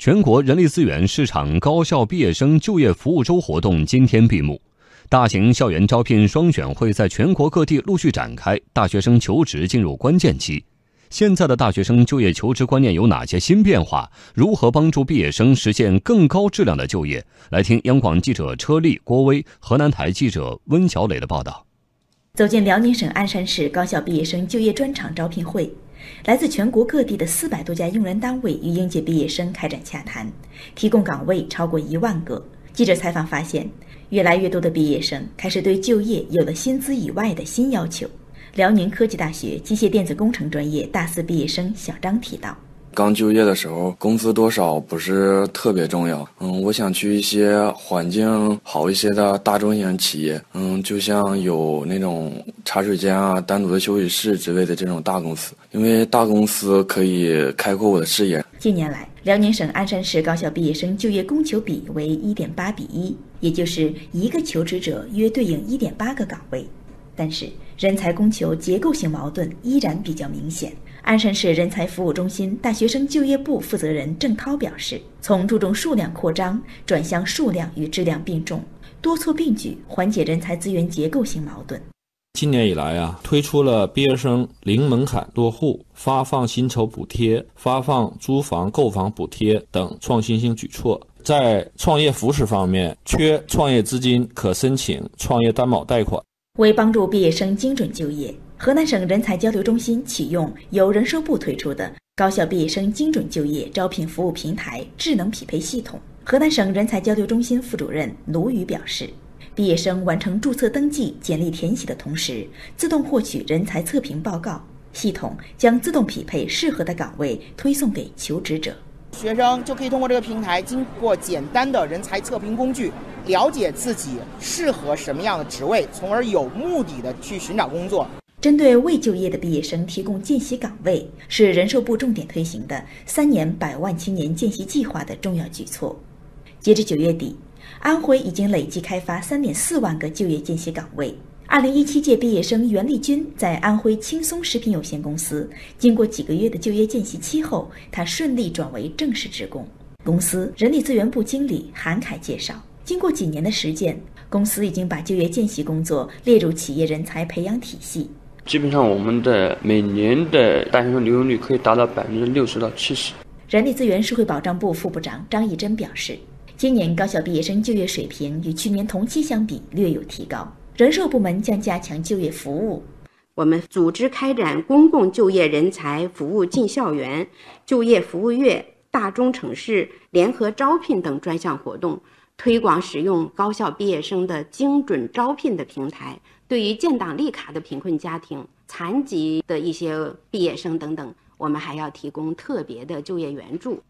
全国人力资源市场高校毕业生就业服务周活动今天闭幕，大型校园招聘双选会在全国各地陆续展开，大学生求职进入关键期。现在的大学生就业求职观念有哪些新变化？如何帮助毕业生实现更高质量的就业？来听央广记者车丽、郭威、河南台记者温小磊的报道。走进辽宁省鞍山市高校毕业生就业专场招聘会。来自全国各地的四百多家用人单位与应届毕业生开展洽谈，提供岗位超过一万个。记者采访发现，越来越多的毕业生开始对就业有了薪资以外的新要求。辽宁科技大学机械电子工程专业大四毕业生小张提到。刚就业的时候，工资多少不是特别重要。嗯，我想去一些环境好一些的大中型企业。嗯，就像有那种茶水间啊、单独的休息室之类的这种大公司，因为大公司可以开阔我的视野。近年来，辽宁省鞍山市高校毕业生就业供求比为一点八比一，也就是一个求职者约对应一点八个岗位。但是，人才供求结构性矛盾依然比较明显。鞍山市人才服务中心大学生就业部负责人郑涛表示：“从注重数量扩张转向数量与质量并重，多措并举，缓解人才资源结构性矛盾。”今年以来啊，推出了毕业生零门槛落户、发放薪酬补贴、发放租房购房补贴等创新性举措。在创业扶持方面，缺创业资金可申请创业担保贷款。为帮助毕业生精准就业。河南省人才交流中心启用由人社部推出的高校毕业生精准就业招聘服务平台智能匹配系统。河南省人才交流中心副主任卢宇表示，毕业生完成注册登记、简历填写的同时，自动获取人才测评报告，系统将自动匹配适合的岗位推送给求职者。学生就可以通过这个平台，经过简单的人才测评工具，了解自己适合什么样的职位，从而有目的的去寻找工作。针对未就业的毕业生提供见习岗位，是人社部重点推行的三年百万青年见习计划的重要举措。截至九月底，安徽已经累计开发三点四万个就业见习岗位。二零一七届毕业生袁丽君在安徽青松食品有限公司经过几个月的就业见习期后，她顺利转为正式职工。公司人力资源部经理韩凯介绍，经过几年的实践，公司已经把就业见习工作列入企业人才培养体系。基本上，我们的每年的大学生留用率可以达到百分之六十到七十。人力资源社会保障部副部长张义珍表示，今年高校毕业生就业水平与去年同期相比略有提高。人社部门将加强就业服务，我们组织开展公共就业人才服务进校园、就业服务月、大中城市联合招聘等专项活动。推广使用高校毕业生的精准招聘的平台，对于建档立卡的贫困家庭、残疾的一些毕业生等等，我们还要提供特别的就业援助。